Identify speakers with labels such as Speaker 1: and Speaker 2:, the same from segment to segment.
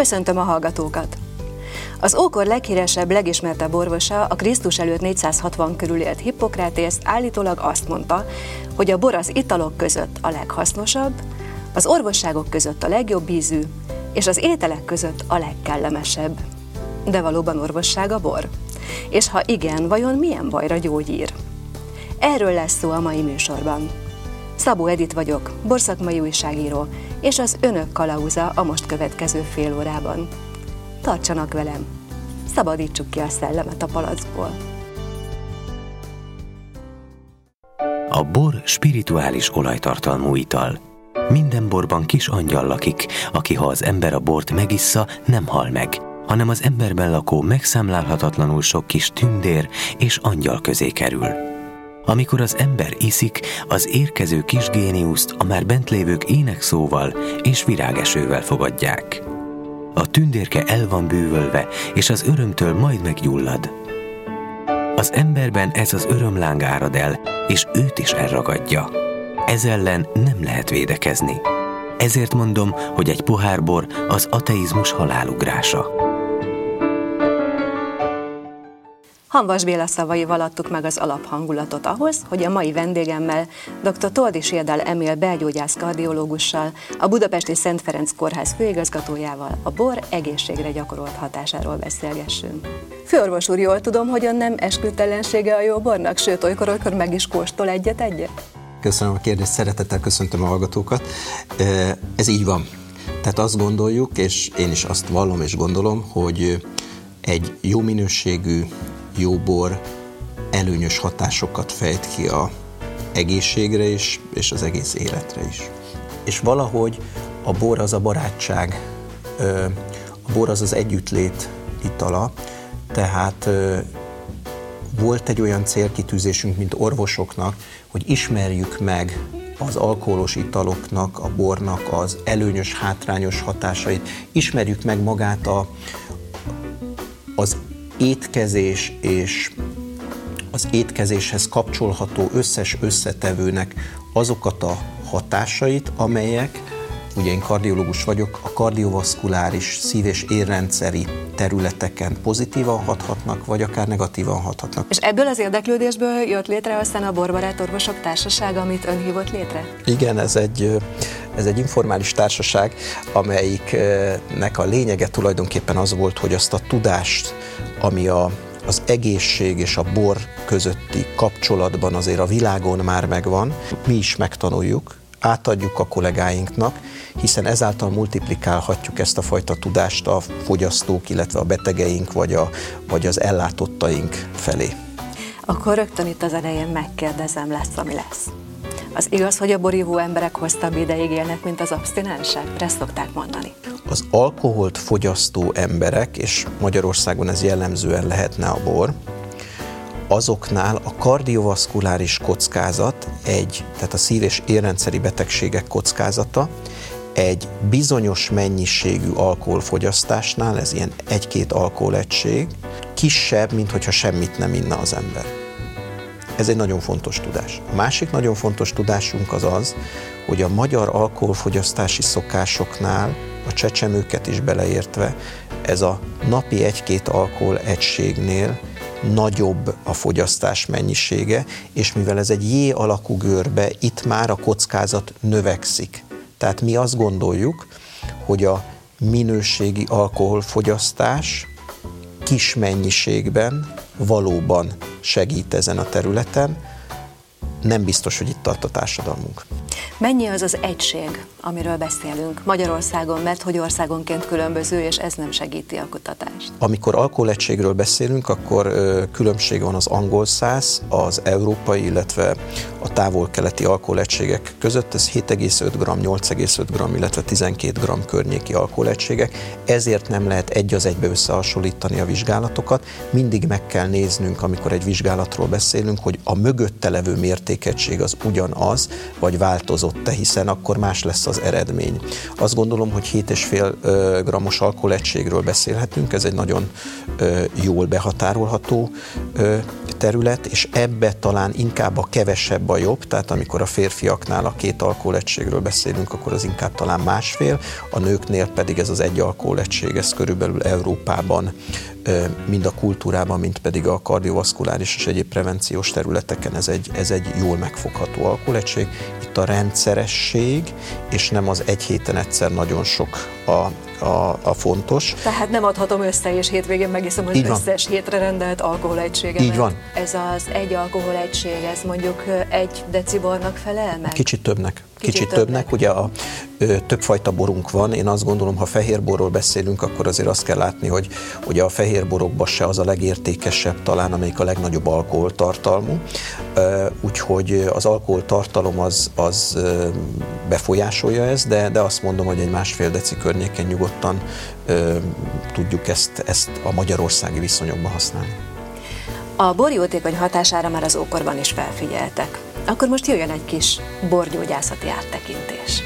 Speaker 1: Köszöntöm a hallgatókat! Az ókor leghíresebb, legismertebb orvosa, a Krisztus előtt 460 körül élt Hippokrátész állítólag azt mondta, hogy a bor az italok között a leghasznosabb, az orvosságok között a legjobb ízű, és az ételek között a legkellemesebb. De valóban orvosság a bor? És ha igen, vajon milyen bajra gyógyír? Erről lesz szó a mai műsorban. Szabó Edit vagyok, borszakmai újságíró, és az önök kalauza a most következő fél órában. Tartsanak velem! Szabadítsuk ki a szellemet a palackból.
Speaker 2: A bor spirituális olajtartalmú ital. Minden borban kis angyal lakik, aki ha az ember a bort megissza, nem hal meg, hanem az emberben lakó megszámlálhatatlanul sok kis tündér és angyal közé kerül. Amikor az ember iszik, az érkező kis géniuszt a már bent lévők énekszóval és virágesővel fogadják. A tündérke el van bűvölve, és az örömtől majd meggyullad. Az emberben ez az örömláng árad el, és őt is elragadja. Ez ellen nem lehet védekezni. Ezért mondom, hogy egy pohár bor az ateizmus halálugrása.
Speaker 1: Hanvas Béla szavaival adtuk meg az alaphangulatot ahhoz, hogy a mai vendégemmel, dr. Toldi Sirdál Emil belgyógyász kardiológussal, a Budapesti Szent Ferenc Kórház főigazgatójával a bor egészségre gyakorolt hatásáról beszélgessünk. Főorvos úr, jól tudom, hogy ön nem esküdtelensége a jó bornak, sőt, olykor, olykor meg is kóstol egyet-egyet?
Speaker 3: Köszönöm a kérdést, szeretettel köszöntöm a hallgatókat. Ez így van. Tehát azt gondoljuk, és én is azt vallom és gondolom, hogy egy jó minőségű, jó bor előnyös hatásokat fejt ki a egészségre is, és az egész életre is. És valahogy a bor az a barátság, a bor az az együttlét itala, tehát volt egy olyan célkitűzésünk, mint orvosoknak, hogy ismerjük meg az alkoholos italoknak, a bornak az előnyös, hátrányos hatásait, ismerjük meg magát a, az étkezés és az étkezéshez kapcsolható összes összetevőnek azokat a hatásait, amelyek, ugye én kardiológus vagyok, a kardiovaszkuláris szív- és érrendszeri területeken pozitívan hathatnak, vagy akár negatívan hathatnak.
Speaker 1: És ebből az érdeklődésből jött létre aztán a Borbarát Orvosok Társasága, amit ön hívott létre?
Speaker 3: Igen, ez egy, ez egy informális társaság, amelyiknek a lényege tulajdonképpen az volt, hogy azt a tudást, ami a, az egészség és a bor közötti kapcsolatban azért a világon már megvan, mi is megtanuljuk, átadjuk a kollégáinknak, hiszen ezáltal multiplikálhatjuk ezt a fajta tudást a fogyasztók, illetve a betegeink vagy, a, vagy az ellátottaink felé.
Speaker 1: Akkor rögtön itt az elején megkérdezem, lesz, ami lesz. Az igaz, hogy a borívó emberek hosszabb ideig élnek, mint az abstinensek? Ezt szokták mondani.
Speaker 3: Az alkoholt fogyasztó emberek, és Magyarországon ez jellemzően lehetne a bor, azoknál a kardiovaszkuláris kockázat, egy, tehát a szív- és érrendszeri betegségek kockázata, egy bizonyos mennyiségű alkoholfogyasztásnál, ez ilyen egy-két alkoholegység, kisebb, mint hogyha semmit nem inna az ember. Ez egy nagyon fontos tudás. A másik nagyon fontos tudásunk az az, hogy a magyar alkoholfogyasztási szokásoknál, a csecsemőket is beleértve, ez a napi egy-két alkohol egységnél nagyobb a fogyasztás mennyisége, és mivel ez egy J alakú görbe, itt már a kockázat növekszik. Tehát mi azt gondoljuk, hogy a minőségi alkoholfogyasztás kis mennyiségben valóban segít ezen a területen, nem biztos, hogy itt tart a társadalmunk.
Speaker 1: Mennyi az az egység, amiről beszélünk Magyarországon, mert hogy országonként különböző, és ez nem segíti a kutatást?
Speaker 3: Amikor alkoholegységről beszélünk, akkor ö, különbség van az angol száz, az európai, illetve a távol-keleti alkoholegységek között. Ez 7,5 g, 8,5 g, illetve 12 g környéki alkoholegységek. Ezért nem lehet egy az egybe összehasonlítani a vizsgálatokat. Mindig meg kell néznünk, amikor egy vizsgálatról beszélünk, hogy a mögötte levő mértékegység az ugyanaz, vagy változott-e, hiszen akkor más lesz az eredmény. Azt gondolom, hogy 7,5 grammos alkoholegységről beszélhetünk, ez egy nagyon jól behatárolható terület, és ebbe talán inkább a kevesebb a jobb, tehát amikor a férfiaknál a két alkoholegységről beszélünk, akkor az inkább talán másfél, a nőknél pedig ez az egy alkoholegység, ez körülbelül Európában mind a kultúrában, mind pedig a kardiovaszkuláris és egyéb prevenciós területeken ez egy, ez egy jól megfogható alkoholegység. Itt a rendszeresség, és nem az egy héten egyszer nagyon sok a, a, a fontos.
Speaker 1: Tehát nem adhatom össze, és hétvégén megiszom az Így összes van. hétre rendelt alkoholegységet.
Speaker 3: Így van.
Speaker 1: Ez az egy alkoholegység, ez mondjuk egy decibornak felel meg?
Speaker 3: Kicsit többnek. Kicsit, Kicsit többnek. többnek. Ugye a, ö, többfajta borunk van. Én azt gondolom, ha fehér borról beszélünk, akkor azért azt kell látni, hogy ugye a fehér borokban se az a legértékesebb talán, amelyik a legnagyobb alkoholtartalmú. Úgyhogy az alkoholtartalom az, az befolyásolja ezt, de, de azt mondom, hogy egy másfél deci környéken nyugodtan ö, tudjuk ezt, ezt a magyarországi viszonyokban használni.
Speaker 1: A borjótékony hatására már az ókorban is felfigyeltek. Akkor most jöjjön egy kis borgyógyászati áttekintés.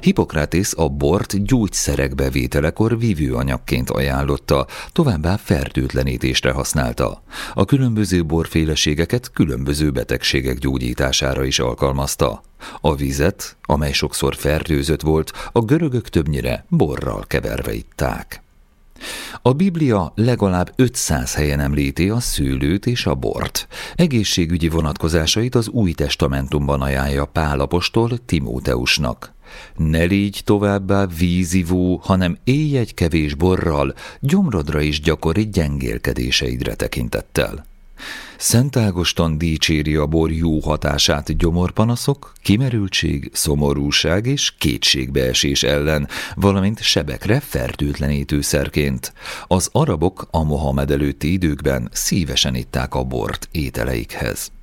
Speaker 4: Hippokratész a bort gyógyszerek bevételekor vívőanyagként ajánlotta, továbbá fertőtlenítésre használta. A különböző borféleségeket különböző betegségek gyógyítására is alkalmazta. A vizet, amely sokszor fertőzött volt, a görögök többnyire borral keverve itták. A Biblia legalább 500 helyen említi a szőlőt és a bort. Egészségügyi vonatkozásait az Új Testamentumban ajánlja Pálapostól Timóteusnak. Ne légy továbbá vízivó, hanem élj egy kevés borral, gyomrodra is gyakori gyengélkedéseidre tekintettel. Szent Ágoston dicséri a bor jó hatását gyomorpanaszok, kimerültség, szomorúság és kétségbeesés ellen, valamint sebekre fertőtlenítőszerként. Az arabok a Mohamed előtti időkben szívesen itták a bort ételeikhez.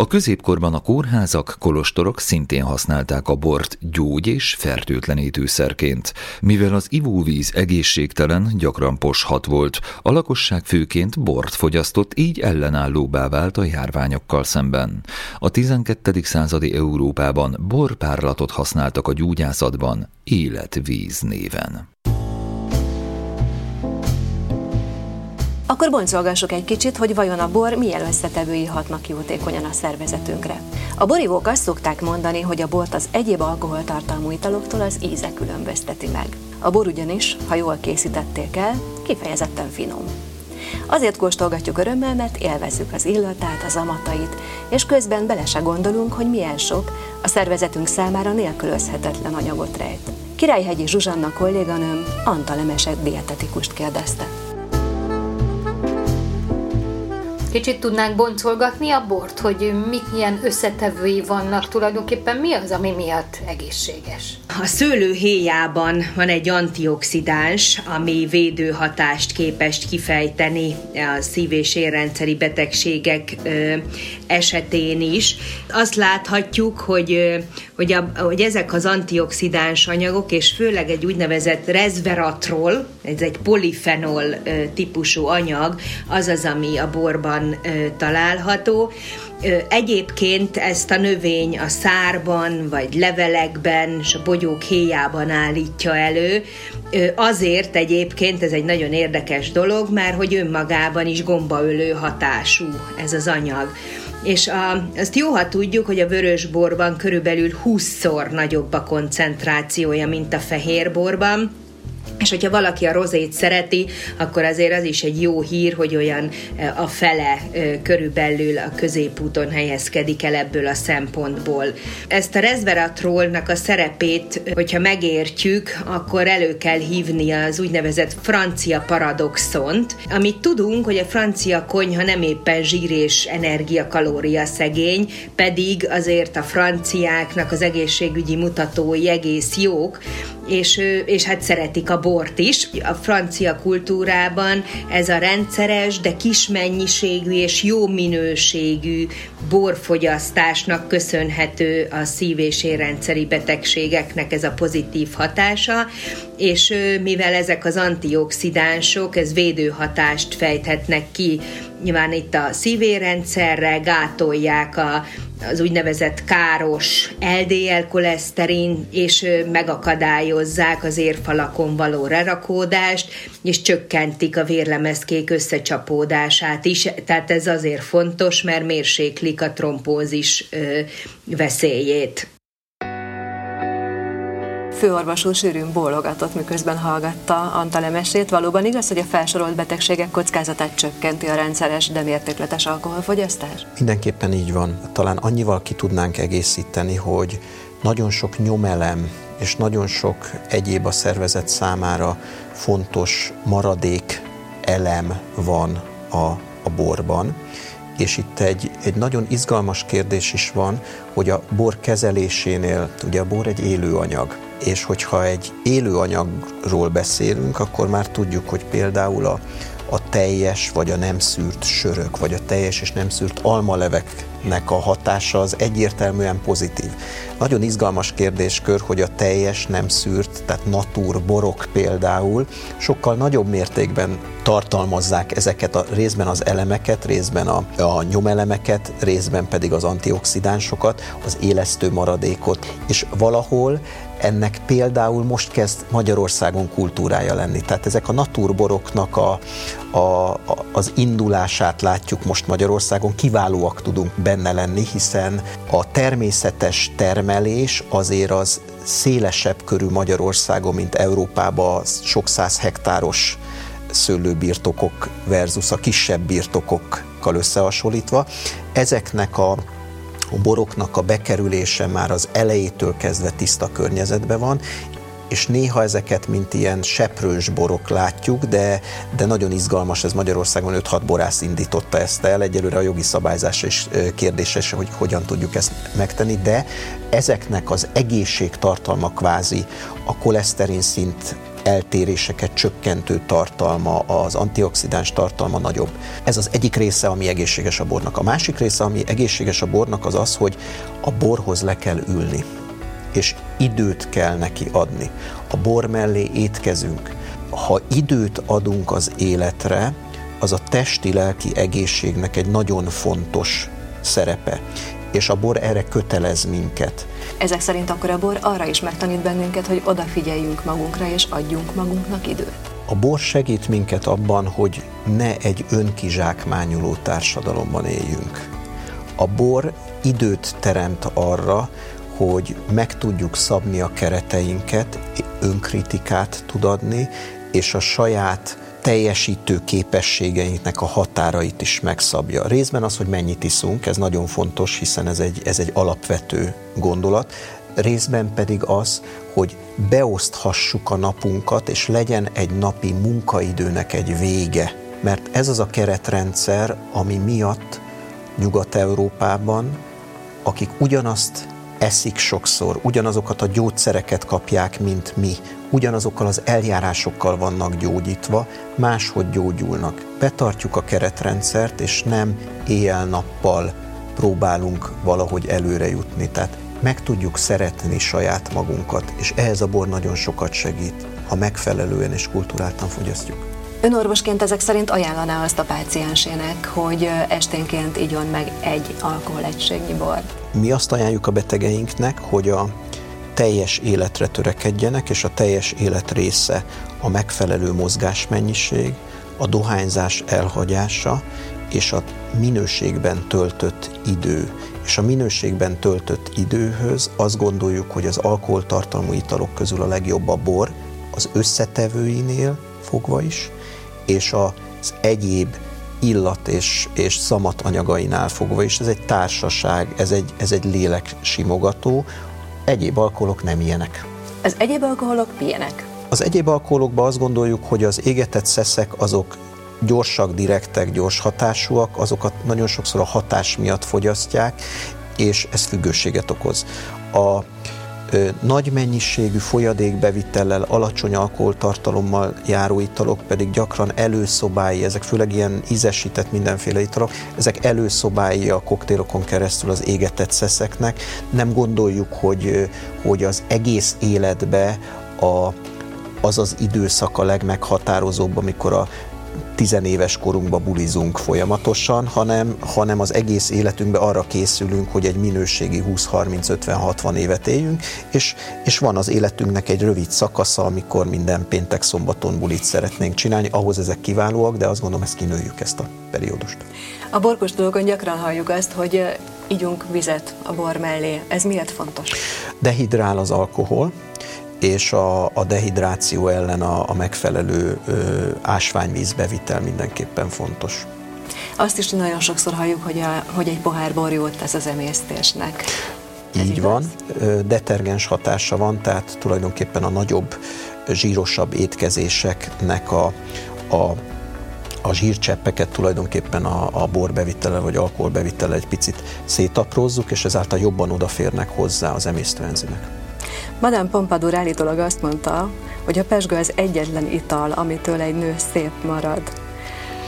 Speaker 4: A középkorban a kórházak, kolostorok szintén használták a bort gyógy- és fertőtlenítőszerként. Mivel az ivóvíz egészségtelen, gyakran poshat volt, a lakosság főként bort fogyasztott, így ellenállóbbá vált a járványokkal szemben. A 12. századi Európában borpárlatot használtak a gyógyászatban életvíz néven.
Speaker 1: Akkor boncolgassuk egy kicsit, hogy vajon a bor milyen összetevői hatnak jótékonyan a szervezetünkre. A borívók azt szokták mondani, hogy a bort az egyéb alkoholtartalmú italoktól az íze különbözteti meg. A bor ugyanis, ha jól készítették el, kifejezetten finom. Azért kóstolgatjuk örömmel, mert élvezzük az illatát, az amatait, és közben bele se gondolunk, hogy milyen sok a szervezetünk számára nélkülözhetetlen anyagot rejt. Királyhegyi Zsuzsanna kolléganőm Antal Lemeset dietetikust kérdezte.
Speaker 5: Kicsit tudnánk boncolgatni a bort, hogy milyen összetevői vannak, tulajdonképpen mi az, ami miatt egészséges?
Speaker 6: A szőlő héjában van egy antioxidáns, ami védőhatást képes kifejteni a szív- és érrendszeri betegségek esetén is. Azt láthatjuk, hogy, hogy, a, hogy ezek az antioxidáns anyagok, és főleg egy úgynevezett resveratrol, ez egy polifenol típusú anyag, az az, ami a borban borban található. Egyébként ezt a növény a szárban, vagy levelekben, és a bogyók héjában állítja elő, Azért egyébként ez egy nagyon érdekes dolog, mert hogy önmagában is gombaölő hatású ez az anyag. És a, azt jó, ha tudjuk, hogy a vörösborban körülbelül 20-szor nagyobb a koncentrációja, mint a fehérborban, és hogyha valaki a rozét szereti, akkor azért az is egy jó hír, hogy olyan a fele körülbelül a középúton helyezkedik el ebből a szempontból. Ezt a resveratrolnak a szerepét, hogyha megértjük, akkor elő kell hívni az úgynevezett francia paradoxont, amit tudunk, hogy a francia konyha nem éppen zsír és energiakalória szegény, pedig azért a franciáknak az egészségügyi mutatói egész jók, és, és hát szeretik a bort is. A francia kultúrában ez a rendszeres, de kis mennyiségű és jó minőségű borfogyasztásnak köszönhető a szív- és érrendszeri betegségeknek ez a pozitív hatása, és mivel ezek az antioxidánsok, ez védőhatást fejthetnek ki, nyilván itt a szívérendszerre, gátolják a, az úgynevezett káros LDL koleszterin, és megakadályozzák az érfalakon való rerakódást, és csökkentik a vérlemezkék összecsapódását is. Tehát ez azért fontos, mert mérséklik a trombózis veszélyét
Speaker 1: főorvos úr sűrűn bólogatott, miközben hallgatta Antal emesét. Valóban igaz, hogy a felsorolt betegségek kockázatát csökkenti a rendszeres, de mértékletes alkoholfogyasztás?
Speaker 3: Mindenképpen így van. Talán annyival ki tudnánk egészíteni, hogy nagyon sok nyomelem és nagyon sok egyéb a szervezet számára fontos maradék elem van a, a borban. És itt egy, egy nagyon izgalmas kérdés is van, hogy a bor kezelésénél, ugye a bor egy élő anyag, és hogyha egy élő anyagról beszélünk, akkor már tudjuk, hogy például a, a teljes vagy a nem szűrt sörök, vagy a teljes és nem szűrt almaleveknek a hatása az egyértelműen pozitív. Nagyon izgalmas kérdéskör, hogy a teljes nem szűrt, tehát natúr borok például sokkal nagyobb mértékben tartalmazzák ezeket a részben az elemeket, részben a, a nyomelemeket, részben pedig az antioxidánsokat, az élesztő maradékot, és valahol ennek például most kezd Magyarországon kultúrája lenni. Tehát ezek a natúrboroknak a, a, a, az indulását látjuk most Magyarországon, kiválóak tudunk benne lenni, hiszen a természetes termelés azért az szélesebb körű Magyarországon, mint Európában sok száz hektáros szőlőbirtokok versus a kisebb birtokokkal összehasonlítva. Ezeknek a a boroknak a bekerülése már az elejétől kezdve tiszta környezetben van, és néha ezeket, mint ilyen seprős borok látjuk, de, de nagyon izgalmas, ez Magyarországon 5-6 borász indította ezt el, egyelőre a jogi szabályzás is kérdéses, hogy hogyan tudjuk ezt megtenni, de ezeknek az egészségtartalma kvázi a koleszterin szint eltéréseket csökkentő tartalma, az antioxidáns tartalma nagyobb. Ez az egyik része, ami egészséges a bornak. A másik része, ami egészséges a bornak, az az, hogy a borhoz le kell ülni, és időt kell neki adni. A bor mellé étkezünk. Ha időt adunk az életre, az a testi-lelki egészségnek egy nagyon fontos szerepe, és a bor erre kötelez minket.
Speaker 1: Ezek szerint akkor a bor arra is megtanít bennünket, hogy odafigyeljünk magunkra és adjunk magunknak időt.
Speaker 3: A bor segít minket abban, hogy ne egy önkizsákmányoló társadalomban éljünk. A bor időt teremt arra, hogy meg tudjuk szabni a kereteinket, önkritikát tud adni, és a saját teljesítő képességeinknek a határait is megszabja. Részben az, hogy mennyit iszunk, ez nagyon fontos, hiszen ez egy, ez egy alapvető gondolat, részben pedig az, hogy beoszthassuk a napunkat, és legyen egy napi munkaidőnek egy vége. Mert ez az a keretrendszer, ami miatt Nyugat-Európában, akik ugyanazt eszik sokszor, ugyanazokat a gyógyszereket kapják, mint mi, ugyanazokkal az eljárásokkal vannak gyógyítva, máshogy gyógyulnak. Betartjuk a keretrendszert, és nem éjjel-nappal próbálunk valahogy előre jutni. Tehát meg tudjuk szeretni saját magunkat, és ehhez a bor nagyon sokat segít, ha megfelelően és kulturáltan fogyasztjuk.
Speaker 1: Önorvosként ezek szerint ajánlaná azt a páciensének, hogy esténként igyon meg egy alkoholegységnyi bort?
Speaker 3: Mi azt ajánljuk a betegeinknek, hogy a teljes életre törekedjenek, és a teljes élet része a megfelelő mozgásmennyiség, a dohányzás elhagyása és a minőségben töltött idő. És a minőségben töltött időhöz azt gondoljuk, hogy az alkoholtartalmú italok közül a legjobb a bor, az összetevőinél fogva is, és az egyéb illat és, és szamat anyagainál fogva is. Ez egy társaság, ez egy, ez egy lélek simogató, egyéb alkoholok nem ilyenek.
Speaker 1: Az egyéb alkoholok milyenek?
Speaker 3: Az egyéb alkoholokban azt gondoljuk, hogy az égetett szeszek azok gyorsak, direktek, gyors hatásúak, azokat nagyon sokszor a hatás miatt fogyasztják, és ez függőséget okoz. A nagy mennyiségű folyadékbevitellel, alacsony alkoholtartalommal járó italok pedig gyakran előszobái, ezek főleg ilyen ízesített mindenféle italok, ezek előszobái a koktélokon keresztül az égetett szeszeknek. Nem gondoljuk, hogy, hogy az egész életbe a, az az időszak a legmeghatározóbb, amikor a tizenéves korunkba bulizunk folyamatosan, hanem, hanem az egész életünkben arra készülünk, hogy egy minőségi 20-30-50-60 évet éljünk, és, és van az életünknek egy rövid szakasza, amikor minden péntek szombaton bulit szeretnénk csinálni, ahhoz ezek kiválóak, de azt gondolom, ezt kinőjük ezt a periódust.
Speaker 1: A borkos dolgon gyakran halljuk azt, hogy ígyunk vizet a bor mellé. Ez miért fontos?
Speaker 3: Dehidrál az alkohol, és a, a dehidráció ellen a, a megfelelő ö, ásványvíz bevitel mindenképpen fontos.
Speaker 1: Azt is nagyon sokszor halljuk, hogy, a, hogy egy pohár bor jót tesz az emésztésnek.
Speaker 3: Ez Így igaz? van, detergens hatása van, tehát tulajdonképpen a nagyobb, zsírosabb étkezéseknek a, a a zsírcseppeket tulajdonképpen a, a borbevitele vagy alkoholbevitele egy picit szétaprózzuk, és ezáltal jobban odaférnek hozzá az emésztőenzimek.
Speaker 1: Madame Pompadour állítólag azt mondta, hogy a pesgő az egyetlen ital, amitől egy nő szép marad.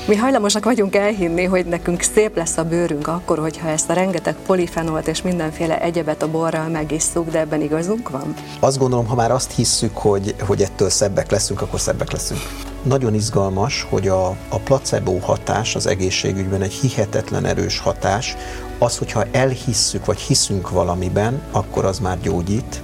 Speaker 1: Mi hajlamosak vagyunk elhinni, hogy nekünk szép lesz a bőrünk akkor, hogyha ezt a rengeteg polifenolt és mindenféle egyebet a borral megisszuk, de ebben igazunk van?
Speaker 3: Azt gondolom, ha már azt hisszük, hogy, hogy ettől szebbek leszünk, akkor szebbek leszünk. Nagyon izgalmas, hogy a, a placebo hatás az egészségügyben egy hihetetlen erős hatás. Az, hogyha elhisszük vagy hiszünk valamiben, akkor az már gyógyít,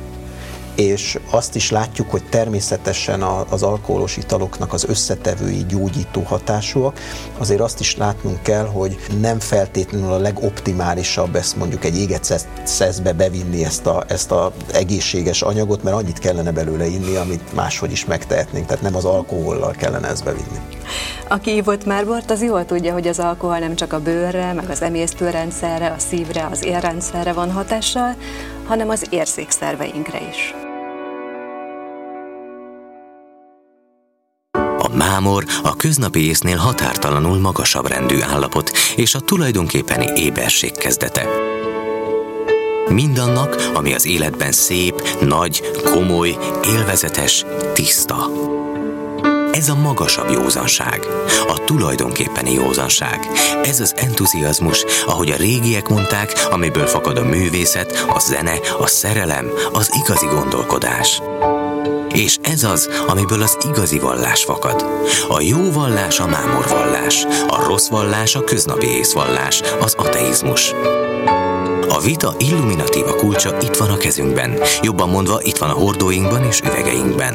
Speaker 3: és azt is látjuk, hogy természetesen az alkoholos italoknak az összetevői gyógyító hatásúak, azért azt is látnunk kell, hogy nem feltétlenül a legoptimálisabb ezt mondjuk egy éget szeszbe bevinni ezt a, ezt a egészséges anyagot, mert annyit kellene belőle inni, amit máshogy is megtehetnénk, tehát nem az alkohollal kellene ezt bevinni.
Speaker 1: Aki ívott már bort, az jól tudja, hogy az alkohol nem csak a bőrre, meg az emésztőrendszerre, a szívre, az érrendszerre van hatással, hanem az érzékszerveinkre is.
Speaker 2: Mámor a köznapi észnél határtalanul magasabb rendű állapot és a tulajdonképpeni éberség kezdete. Mindannak, ami az életben szép, nagy, komoly, élvezetes, tiszta. Ez a magasabb józanság, a tulajdonképpeni józanság. Ez az entuziazmus, ahogy a régiek mondták, amiből fakad a művészet, a zene, a szerelem, az igazi gondolkodás. És ez az, amiből az igazi vallás fakad. A jó vallás a mámor vallás, a rossz vallás a köznapi észvallás, az ateizmus. A vita illuminatíva kulcsa itt van a kezünkben, jobban mondva itt van a hordóinkban és üvegeinkben.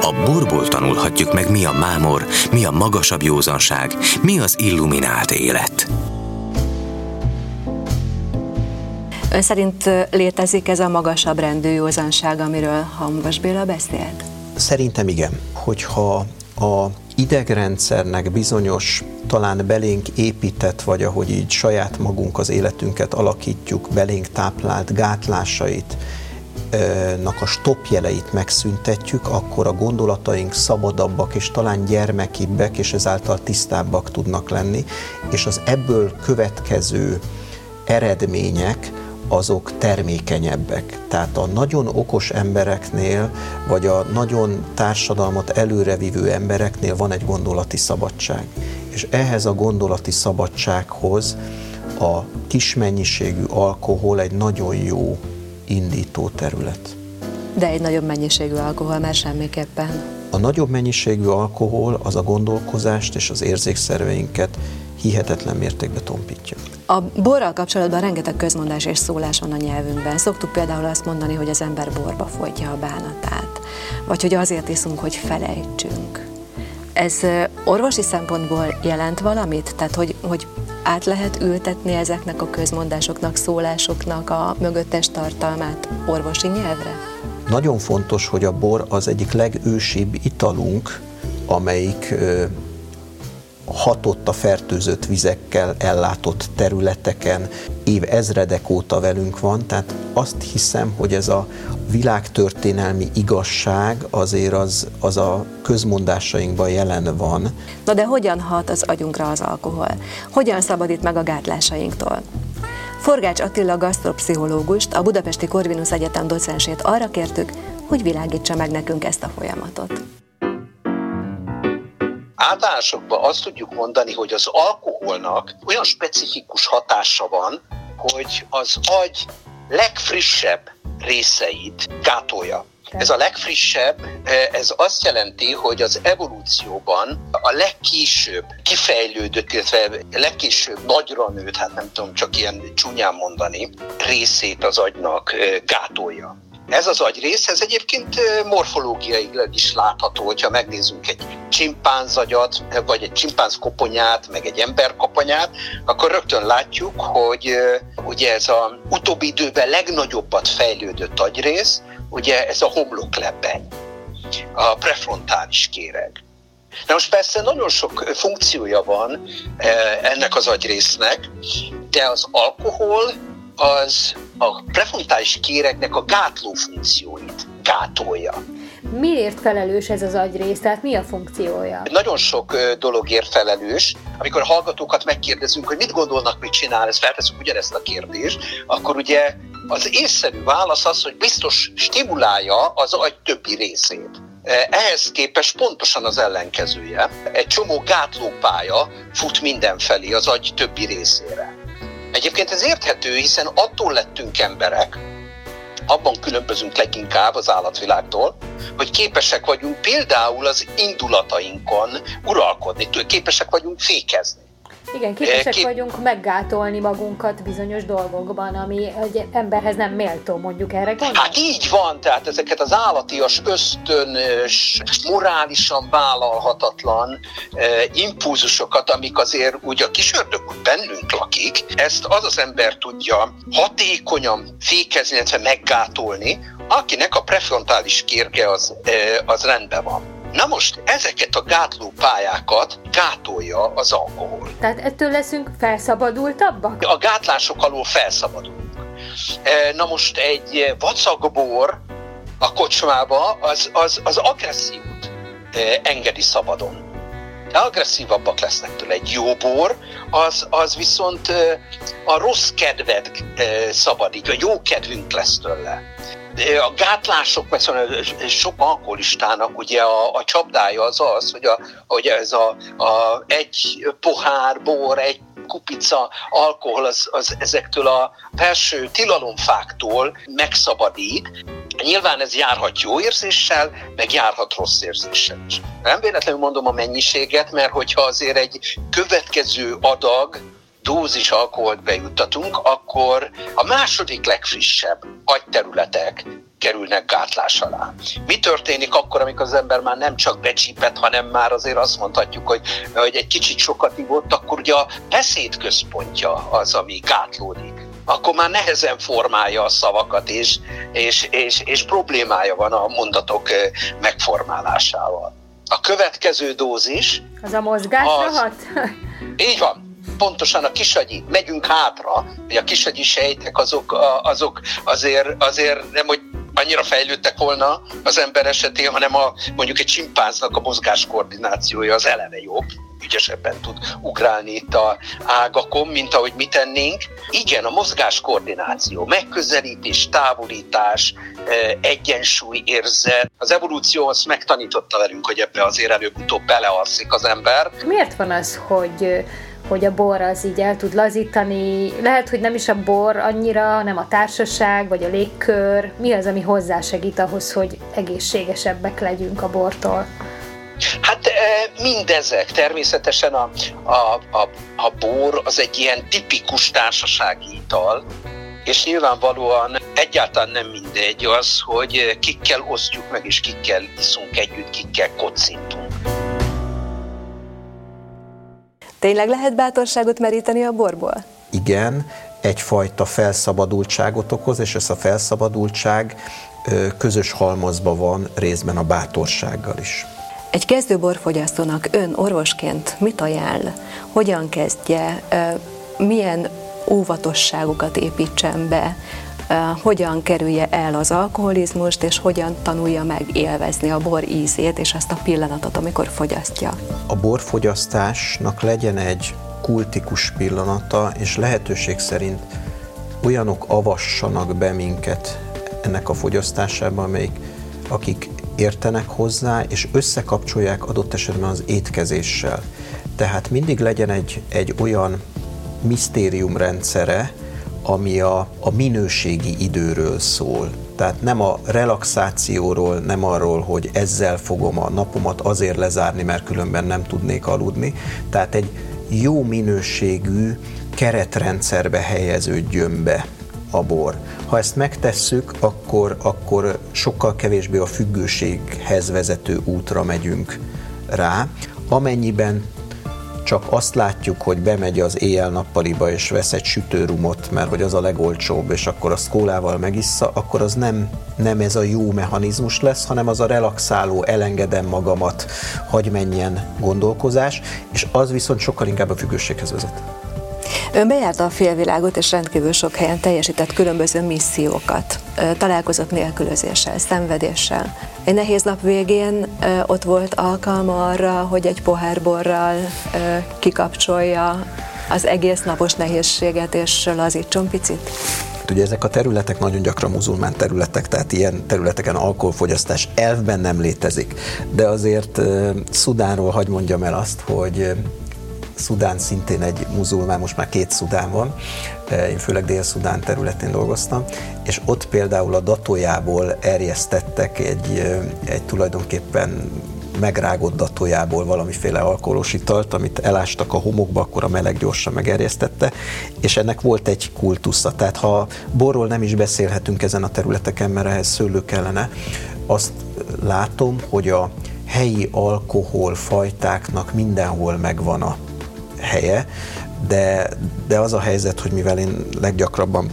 Speaker 2: A borból tanulhatjuk meg, mi a mámor, mi a magasabb józanság, mi az illuminált élet.
Speaker 1: Ön szerint létezik ez a magasabb rendű józanság, amiről Hamvas Béla beszélt?
Speaker 3: Szerintem igen. Hogyha a idegrendszernek bizonyos, talán belénk épített, vagy ahogy így saját magunk az életünket alakítjuk, belénk táplált gátlásait, nak a stopjeleit megszüntetjük, akkor a gondolataink szabadabbak és talán gyermekibbek, és ezáltal tisztábbak tudnak lenni, és az ebből következő eredmények azok termékenyebbek. Tehát a nagyon okos embereknél, vagy a nagyon társadalmat előrevívő embereknél van egy gondolati szabadság. És ehhez a gondolati szabadsághoz a kis mennyiségű alkohol egy nagyon jó indító terület.
Speaker 1: De egy nagyobb mennyiségű alkohol már semmiképpen.
Speaker 3: A nagyobb mennyiségű alkohol az a gondolkozást és az érzékszerveinket hihetetlen mértékben tompítja.
Speaker 1: A borral kapcsolatban rengeteg közmondás és szólás van a nyelvünkben. Szoktuk például azt mondani, hogy az ember borba folytja a bánatát, vagy hogy azért iszunk, hogy felejtsünk. Ez orvosi szempontból jelent valamit? Tehát, hogy, hogy át lehet ültetni ezeknek a közmondásoknak, szólásoknak a mögöttes tartalmát orvosi nyelvre?
Speaker 3: Nagyon fontos, hogy a bor az egyik legősibb italunk, amelyik hatott a fertőzött vizekkel ellátott területeken, év ezredek óta velünk van, tehát azt hiszem, hogy ez a világtörténelmi igazság azért az, az a közmondásainkban jelen van.
Speaker 1: Na de hogyan hat az agyunkra az alkohol? Hogyan szabadít meg a gátlásainktól? Forgács Attila gasztropszichológust, a Budapesti Corvinus Egyetem docensét arra kértük, hogy világítsa meg nekünk ezt a folyamatot.
Speaker 7: Általánosokban azt tudjuk mondani, hogy az alkoholnak olyan specifikus hatása van, hogy az agy legfrissebb részeit gátolja. Ez a legfrissebb, ez azt jelenti, hogy az evolúcióban a legkésőbb kifejlődött, illetve legkésőbb nagyra nőtt, hát nem tudom csak ilyen csúnyán mondani, részét az agynak gátolja. Ez az agyrész, ez egyébként morfológiailag is látható, hogyha megnézzünk egy csimpánzagyat, vagy egy csimpánz koponyát, meg egy ember koponyát, akkor rögtön látjuk, hogy ugye ez a utóbbi időben legnagyobbat fejlődött agyrész, ugye ez a homloklebbeny, a prefrontális kéreg. Na most persze nagyon sok funkciója van ennek az agyrésznek, de az alkohol az a prefrontális kéregnek a gátló funkcióit gátolja.
Speaker 5: Miért felelős ez az agyrész? Tehát mi a funkciója?
Speaker 7: Nagyon sok dologért felelős. Amikor a hallgatókat megkérdezünk, hogy mit gondolnak, mit csinál, ezt felteszünk ugyanezt a kérdést, akkor ugye az észszerű válasz az, hogy biztos stimulálja az agy többi részét. Ehhez képest pontosan az ellenkezője. Egy csomó gátlópálya fut mindenfelé az agy többi részére. Egyébként ez érthető, hiszen attól lettünk emberek, abban különbözünk leginkább az állatvilágtól, hogy képesek vagyunk például az indulatainkon uralkodni, képesek vagyunk fékezni.
Speaker 5: Igen, képesek Kép... vagyunk meggátolni magunkat bizonyos dolgokban, ami egy emberhez nem méltó, mondjuk erre gondolni.
Speaker 7: Hát így van, tehát ezeket az állatias, ösztönös, morálisan vállalhatatlan eh, impulzusokat, amik azért úgy a kis bennünk lakik, ezt az az ember tudja hatékonyan fékezni, illetve meggátolni, akinek a prefrontális kérge az, eh, az rendben van. Na most ezeket a gátló pályákat gátolja az alkohol.
Speaker 5: Tehát ettől leszünk felszabadultabbak?
Speaker 7: A gátlások alól felszabadulunk. E, na most egy vacagbor a kocsmába az, az, az agressziót e, engedi szabadon. Agresszívabbak lesznek tőle. Egy jó bor, az, az viszont e, a rossz kedved szabadít, a jó kedvünk lesz tőle a gátlások, mert szóval sok alkoholistának ugye a, a csapdája az az, hogy, a, hogy ez a, a egy pohár bor, egy kupica alkohol az, az ezektől a felső tilalomfáktól megszabadít. Nyilván ez járhat jó érzéssel, meg járhat rossz érzéssel is. Nem véletlenül mondom a mennyiséget, mert hogyha azért egy következő adag dózis alkoholt bejuttatunk, akkor a második legfrissebb agyterületek kerülnek gátlás alá. Mi történik akkor, amikor az ember már nem csak becsípett, hanem már azért azt mondhatjuk, hogy, hogy egy kicsit sokat ivott, akkor ugye a beszéd központja az, ami gátlódik akkor már nehezen formálja a szavakat, és, és, és, és problémája van a mondatok megformálásával. A következő dózis...
Speaker 5: Az a mozgásra az, hat?
Speaker 7: Így van pontosan a kisagyi, megyünk hátra, hogy a kisagyi sejtek azok, azok azért, azért nem, hogy annyira fejlődtek volna az ember esetén, hanem a, mondjuk egy csimpánznak a mozgás koordinációja az eleve jobb, ügyesebben tud ugrálni itt a ágakon, mint ahogy mi tennénk. Igen, a mozgás koordináció, megközelítés, távolítás, egyensúly érzet. Az evolúció azt megtanította velünk, hogy ebbe azért előbb-utóbb belealszik az ember.
Speaker 5: Miért van az, hogy hogy a bor az így el tud lazítani. Lehet, hogy nem is a bor annyira, hanem a társaság, vagy a légkör. Mi az, ami hozzásegít ahhoz, hogy egészségesebbek legyünk a bortól?
Speaker 7: Hát e, mindezek. Természetesen a, a, a, a bor az egy ilyen tipikus társasági ital, és nyilvánvalóan egyáltalán nem mindegy az, hogy kikkel osztjuk meg, és kikkel iszunk együtt, kikkel kocintunk.
Speaker 1: Tényleg lehet bátorságot meríteni a borból?
Speaker 3: Igen, egyfajta felszabadultságot okoz, és ez a felszabadultság közös halmazba van részben a bátorsággal is.
Speaker 1: Egy kezdő borfogyasztónak ön orvosként mit ajánl? Hogyan kezdje? Milyen óvatosságokat építsen be? Hogyan kerülje el az alkoholizmust, és hogyan tanulja meg élvezni a bor ízét, és azt a pillanatot, amikor fogyasztja.
Speaker 3: A borfogyasztásnak legyen egy kultikus pillanata, és lehetőség szerint olyanok avassanak be minket ennek a fogyasztásába, amelyik, akik értenek hozzá, és összekapcsolják adott esetben az étkezéssel. Tehát mindig legyen egy, egy olyan misztérium rendszere, ami a, a minőségi időről szól. Tehát nem a relaxációról, nem arról, hogy ezzel fogom a napomat azért lezárni, mert különben nem tudnék aludni. Tehát egy jó minőségű keretrendszerbe helyeződjön be a bor. Ha ezt megtesszük, akkor, akkor sokkal kevésbé a függőséghez vezető útra megyünk rá. Amennyiben csak azt látjuk, hogy bemegy az éjjel-nappaliba és vesz egy sütőrumot, mert hogy az a legolcsóbb, és akkor a kólával megissza, akkor az nem, nem ez a jó mechanizmus lesz, hanem az a relaxáló, elengedem magamat, hagy menjen gondolkozás, és az viszont sokkal inkább a függőséghez vezet.
Speaker 1: Ön bejárta a félvilágot, és rendkívül sok helyen teljesített különböző missziókat. Találkozott nélkülözéssel, szenvedéssel. Egy nehéz nap végén ott volt alkalma arra, hogy egy pohár borral kikapcsolja az egész napos nehézséget, és lazítson picit?
Speaker 3: Ugye ezek a területek nagyon gyakran muzulmán területek, tehát ilyen területeken alkoholfogyasztás elvben nem létezik. De azért Szudánról hagy mondjam el azt, hogy Szudán szintén egy muzulmán, most már két Szudán van, én főleg Dél-Szudán területén dolgoztam, és ott például a datójából erjesztettek egy, egy tulajdonképpen megrágott datójából valamiféle alkoholos italt, amit elástak a homokba, akkor a meleg gyorsan megerjesztette, és ennek volt egy kultusza. Tehát ha borról nem is beszélhetünk ezen a területeken, mert ehhez szőlő kellene, azt látom, hogy a helyi alkoholfajtáknak mindenhol megvan a helye, de, de az a helyzet, hogy mivel én leggyakrabban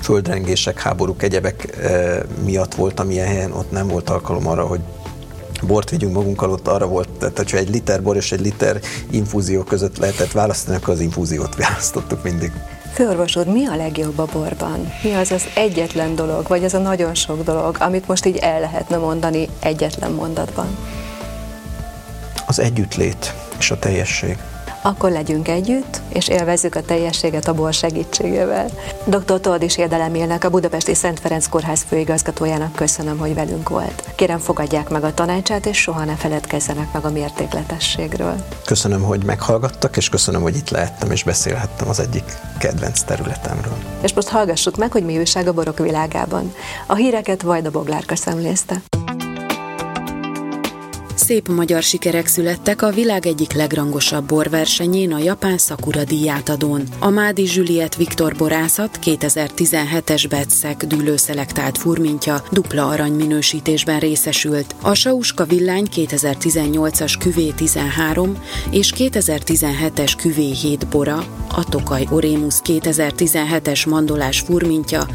Speaker 3: földrengések, háborúk, egyebek miatt voltam ilyen helyen, ott nem volt alkalom arra, hogy bort vigyünk magunkkal, ott arra volt, tehát hogyha egy liter bor és egy liter infúzió között lehetett választani, akkor az infúziót választottuk mindig.
Speaker 1: Főorvos úr, mi a legjobb a borban? Mi az az egyetlen dolog, vagy az a nagyon sok dolog, amit most így el lehetne mondani egyetlen mondatban?
Speaker 3: Az együttlét és a teljesség
Speaker 1: akkor legyünk együtt, és élvezzük a teljességet a bor segítségével. Dr. Toldis Érdelemélnek, a Budapesti Szent Ferenc Kórház főigazgatójának köszönöm, hogy velünk volt. Kérem, fogadják meg a tanácsát, és soha ne feledkezzenek meg a mértékletességről.
Speaker 3: Köszönöm, hogy meghallgattak, és köszönöm, hogy itt lehettem, és beszélhettem az egyik kedvenc területemről.
Speaker 1: És most hallgassuk meg, hogy mi újság a borok világában. A híreket Vajda Boglárka szemlézte.
Speaker 8: Szép magyar sikerek születtek a világ egyik legrangosabb borversenyén, a japán Sakura díjátadón. A Mádi Juliet Viktor borászat 2017-es Betszek dűlőszelektált furmintja dupla arany minősítésben részesült. A Sauska Villány 2018-as Küvé 13 és 2017-es Küvé 7 bora, a Tokaj Orémus 2017-es mandolás furmintja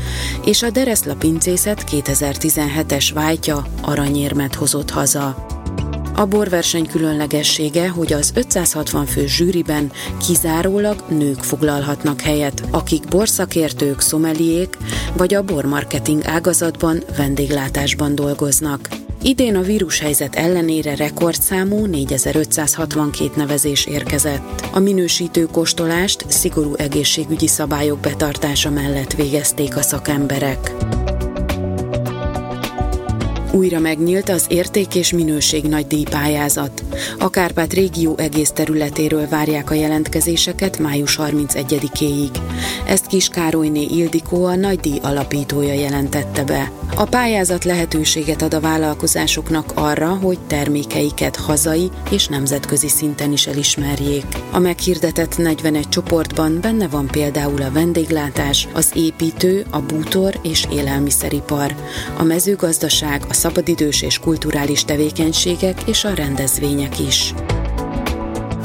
Speaker 8: és a Dereszla pincészet 2017-es vájtja aranyérmet hozott haza. A borverseny különlegessége, hogy az 560 fő zsűriben kizárólag nők foglalhatnak helyet, akik borszakértők, szomeliék vagy a bormarketing ágazatban vendéglátásban dolgoznak. Idén a vírushelyzet ellenére rekordszámú 4562 nevezés érkezett. A minősítő kóstolást szigorú egészségügyi szabályok betartása mellett végezték a szakemberek. Újra megnyílt az érték és minőség nagy díjpályázat. A Kárpát régió egész területéről várják a jelentkezéseket május 31-éig. Ezt Kis Károlyné Ildikó a nagy díj alapítója jelentette be. A pályázat lehetőséget ad a vállalkozásoknak arra, hogy termékeiket hazai és nemzetközi szinten is elismerjék. A meghirdetett 41 csoportban benne van például a vendéglátás, az építő, a bútor és élelmiszeripar, a mezőgazdaság, a szabadidős és kulturális tevékenységek és a rendezvények is.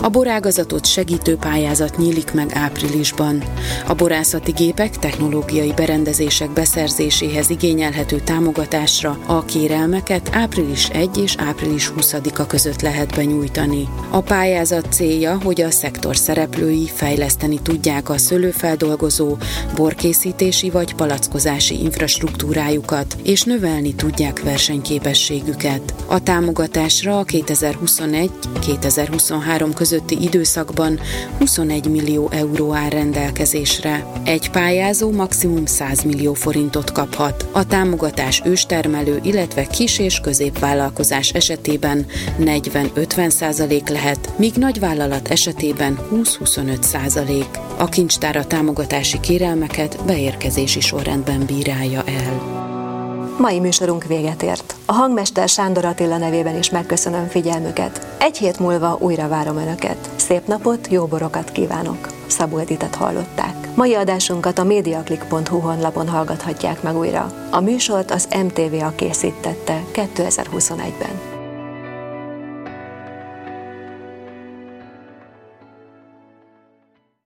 Speaker 8: A borágazatot segítő pályázat nyílik meg áprilisban. A borászati gépek technológiai berendezések beszerzéséhez igényelhető támogatásra a kérelmeket április 1 és április 20-a között lehet benyújtani. A pályázat célja, hogy a szektor szereplői fejleszteni tudják a szőlőfeldolgozó, borkészítési vagy palackozási infrastruktúrájukat, és növelni tudják versenyképességüket. A támogatásra a 2021-2023 között közötti időszakban 21 millió euró áll rendelkezésre. Egy pályázó maximum 100 millió forintot kaphat. A támogatás őstermelő, illetve kis- és középvállalkozás esetében 40-50 százalék lehet, míg nagyvállalat esetében 20-25 százalék. A kincstár a támogatási kérelmeket beérkezési sorrendben bírálja el.
Speaker 1: Mai műsorunk véget ért. A hangmester Sándor Attila nevében is megköszönöm figyelmüket. Egy hét múlva újra várom Önöket. Szép napot, jó borokat kívánok! Szabó Editet hallották. Mai adásunkat a mediaclick.hu honlapon hallgathatják meg újra. A műsort az MTV-a készítette 2021-ben.